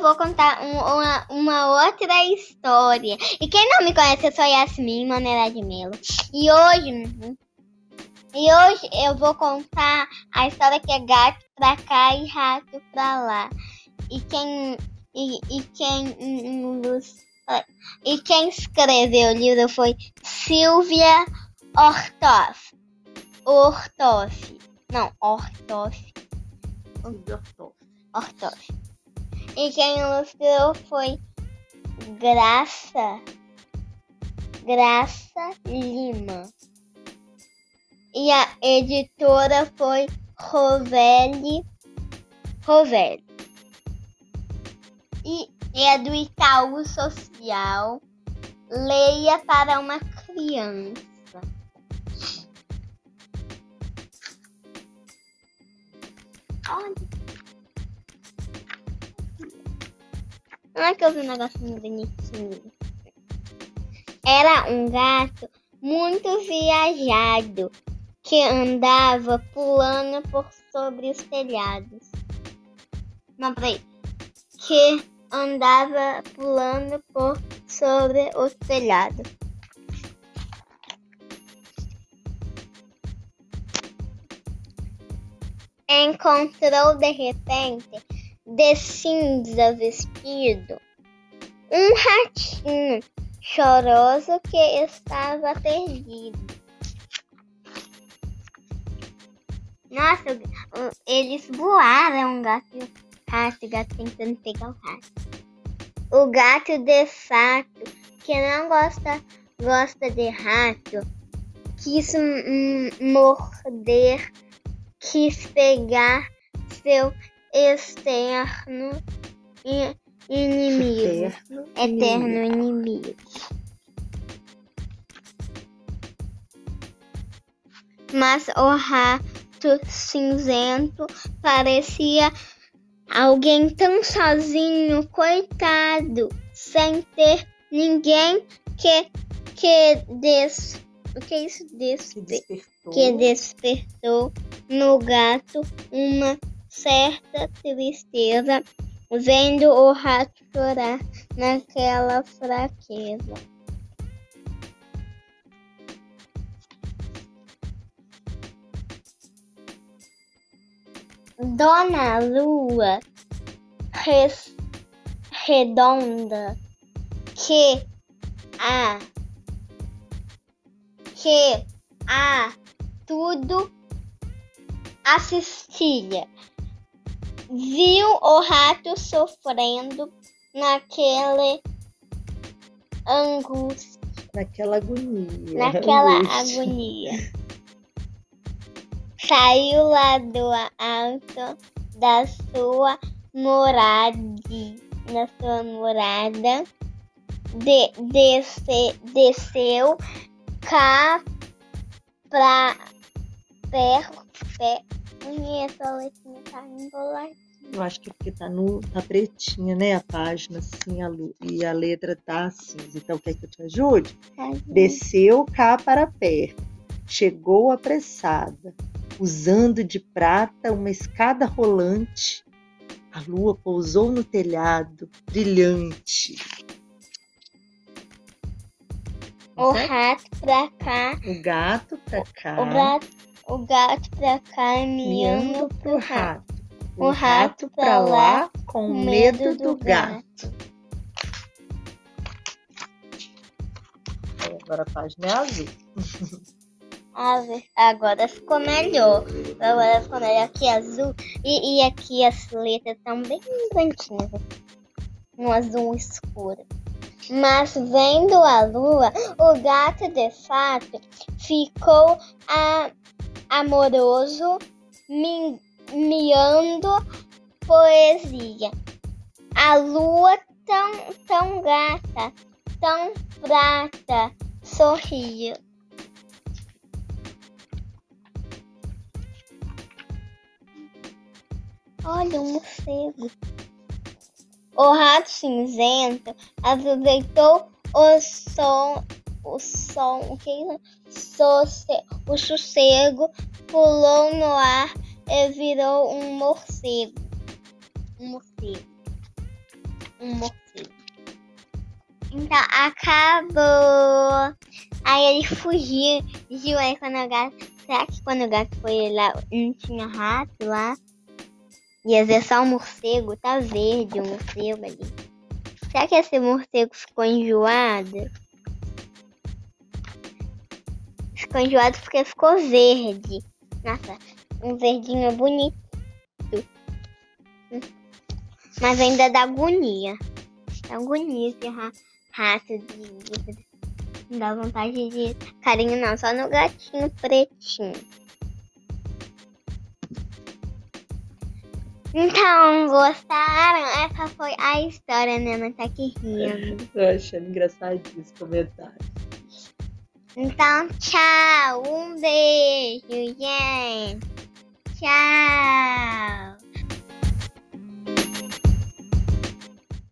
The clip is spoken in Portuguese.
vou contar um- uma, uma outra história. E quem não me conhece, eu sou Yasmin Maneira de Melo. E hoje. E hoje eu vou contar a história que é gato pra cá e rato pra lá. E quem. E, e quem. E quem escreveu o livro foi Silvia Ortoff. Ortoff. Não, Ortoff. Ortoff. Ortoff. E quem ilustrou foi Graça. Graça Lima. E a editora foi Rovelli. Rovelli. E é do Itaú Social. Leia para uma criança. Olha. Olha que eu vi um negocinho bonitinho. Era um gato muito viajado que andava pulando por sobre os telhados. Não, peraí. Que andava pulando por sobre os telhados. Encontrou de repente, de cinza vestido, um ratinho choroso que estava perdido. Nossa, o- eles voaram, o gato e o rato, o gato tentando pegar o rato. O gato, de fato, que não gosta, gosta de rato, quis hum, morder, quis pegar seu externo i- inimigo Eterno. eterno inimigo. Mas o rato cinzento parecia alguém tão sozinho, coitado, sem ter ninguém que que des o que é isso des, Que despertou. que despertou no gato uma certa tristeza vendo o rato chorar naquela fraqueza. Dona Lua res- redonda que a que a tudo assistia viu o rato sofrendo naquele angústia, Naquela agonia. naquela angústia. agonia. Saiu lá do alto da sua morada, da sua morada, de, desce, desceu cá pra perto, pé, e essa tá embolada. Eu acho que é porque tá, no, tá pretinha, né? A página assim, a lu- e a letra tá cinza. Então, quer que eu te ajude? Tá? Desceu cá para perto, chegou apressada, usando de prata uma escada rolante. A lua pousou no telhado, brilhante. O rato pra cá, O gato pra cá, o gato, o gato pra cá, miando miando pro rato. O rato pra lá, com medo do gato. Aí, Agora a página é azul. Agora ficou melhor. Agora ficou melhor aqui azul. E, e aqui as letras estão bem branquinhas. Um azul escuro. Mas vendo a lua, o gato de fato ficou a- amoroso, mi- miando poesia. A lua tão, tão gata, tão prata, sorriu. Olha um morcego. O rato cinzento aproveitou o som, o som, o sossego, pulou no ar e virou um morcego. Um morcego. um morcego. Então acabou. Aí ele fugiu, fugiu aí quando o gato. Será que quando o gato foi lá não tinha rato lá? Ia ver só um morcego, tá verde o um morcego ali. Será que esse morcego ficou enjoado? Ficou enjoado porque ficou verde. Nossa, um verdinho bonito. Mas ainda dá agonia. Dá agonia esse rato de, Não dá vontade de carinho não, só no gatinho pretinho. Então, gostaram? Essa foi a história, né? Não tá aqui rindo. Tô achando engraçadinho esse comentário. Então, tchau. Um beijo, gente. Tchau.